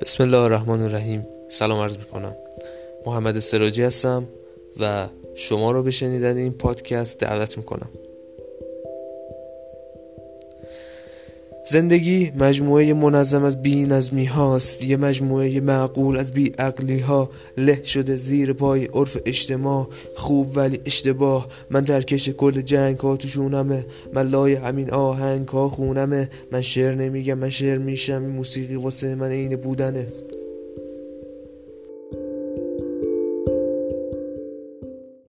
بسم الله الرحمن الرحیم. سلام عرض می‌کنم. محمد سراجی هستم و شما رو به شنیدن این پادکست دعوت می‌کنم. زندگی مجموعه منظم از بی نظمی هاست. یه مجموعه معقول از بی عقلی ها له شده زیر پای عرف اجتماع. خوب ولی اشتباه. من ترکش کل جنگ ها توشونمه. من لای همین آهنگ ها خونمه. من شعر نمیگم من شعر میشم. این موسیقی واسه من عین بودنه.